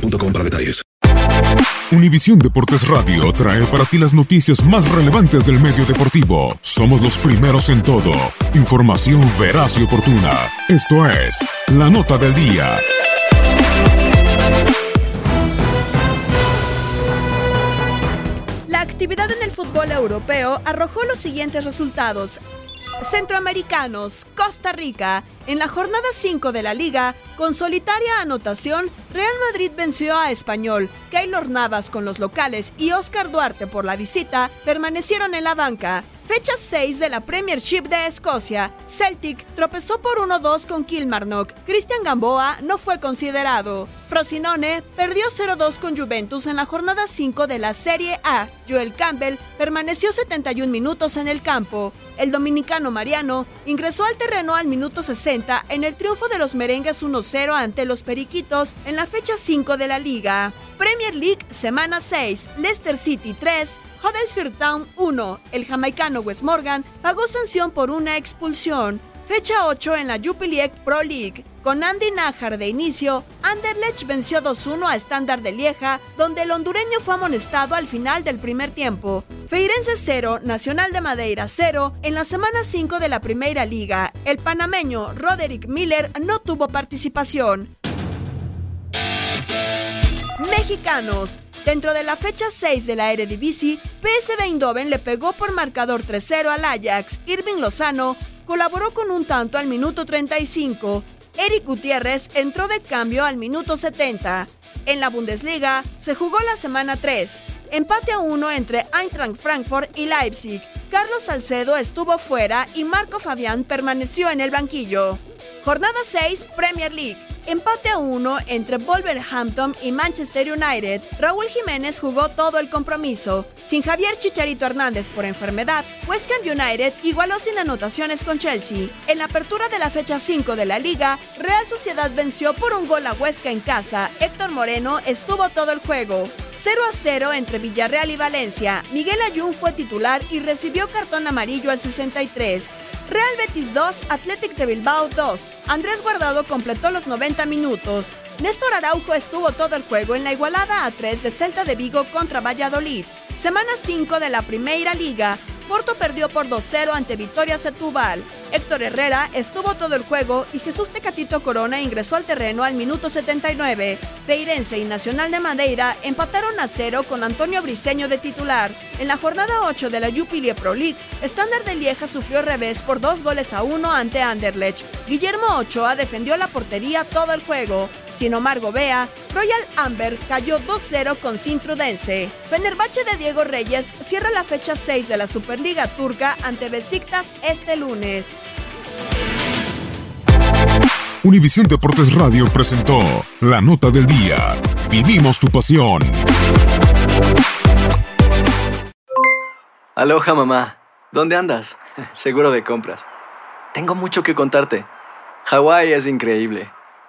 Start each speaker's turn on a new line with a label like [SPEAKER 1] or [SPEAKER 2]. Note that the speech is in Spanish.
[SPEAKER 1] boostmobile.com.
[SPEAKER 2] Univisión Deportes Radio trae para ti las noticias más relevantes del medio deportivo. Somos los primeros en todo. Información veraz y oportuna. Esto es La Nota del Día.
[SPEAKER 3] La actividad en el fútbol europeo arrojó los siguientes resultados. Centroamericanos, Costa Rica, en la jornada 5 de la liga, con solitaria anotación, Real Madrid venció a Español, Keylor Navas con los locales y Oscar Duarte por la visita permanecieron en la banca. Fecha 6 de la Premiership de Escocia, Celtic tropezó por 1-2 con Kilmarnock, Cristian Gamboa no fue considerado. Frosinone perdió 0-2 con Juventus en la jornada 5 de la Serie A. Joel Campbell permaneció 71 minutos en el campo. El dominicano Mariano ingresó al terreno al minuto 60 en el triunfo de los merengues 1-0 ante los Periquitos en la fecha 5 de la liga. Premier League, semana 6, Leicester City 3, Huddersfield Town 1. El jamaicano Wes Morgan pagó sanción por una expulsión. Fecha 8 en la Jupiler Pro League. Con Andy Najar de inicio, Anderlecht venció 2-1 a Standard de Lieja, donde el hondureño fue amonestado al final del primer tiempo. Feirense 0, Nacional de Madeira 0, en la semana 5 de la Primera Liga. El panameño Roderick Miller no tuvo participación. Mexicanos. Dentro de la fecha 6 de la Eredivisie, PSV Eindhoven le pegó por marcador 3-0 al Ajax. Irving Lozano colaboró con un tanto al minuto 35. Eric Gutiérrez entró de cambio al minuto 70. En la Bundesliga se jugó la semana 3. Empate a uno entre Eintracht Frankfurt y Leipzig. Carlos Salcedo estuvo fuera y Marco Fabián permaneció en el banquillo. Jornada 6, Premier League. Empate a uno entre Wolverhampton y Manchester United. Raúl Jiménez jugó todo el compromiso. Sin Javier Chicharito Hernández por enfermedad, West Ham United igualó sin anotaciones con Chelsea. En la apertura de la fecha 5 de la liga, Real Sociedad venció por un gol a Huesca en casa. Héctor Moreno estuvo todo el juego. 0 a 0 entre Villarreal y Valencia. Miguel Ayun fue titular y recibió cartón amarillo al 63. Real Betis 2, Athletic de Bilbao 2. Andrés Guardado completó los 90 minutos. Néstor Araujo estuvo todo el juego en la igualada a 3 de Celta de Vigo contra Valladolid. Semana 5 de la Primera Liga. Porto perdió por 2-0 ante Victoria Setúbal. Héctor Herrera estuvo todo el juego y Jesús Tecatito Corona ingresó al terreno al minuto 79. Feirense y Nacional de Madeira empataron a 0 con Antonio Briseño de titular. En la jornada 8 de la Jupiler Pro League, Standard de Lieja sufrió revés por dos goles a uno ante Anderlecht. Guillermo Ochoa defendió la portería todo el juego. Sin Omar Gobea, Royal Amber cayó 2-0 con Sintrudense. Fenerbahce de Diego Reyes cierra la fecha 6 de la Superliga Turca ante Besiktas este lunes.
[SPEAKER 2] Univisión Deportes Radio presentó la nota del día. Vivimos tu pasión.
[SPEAKER 4] Aloha mamá, ¿dónde andas? Seguro de compras. Tengo mucho que contarte. Hawái es increíble.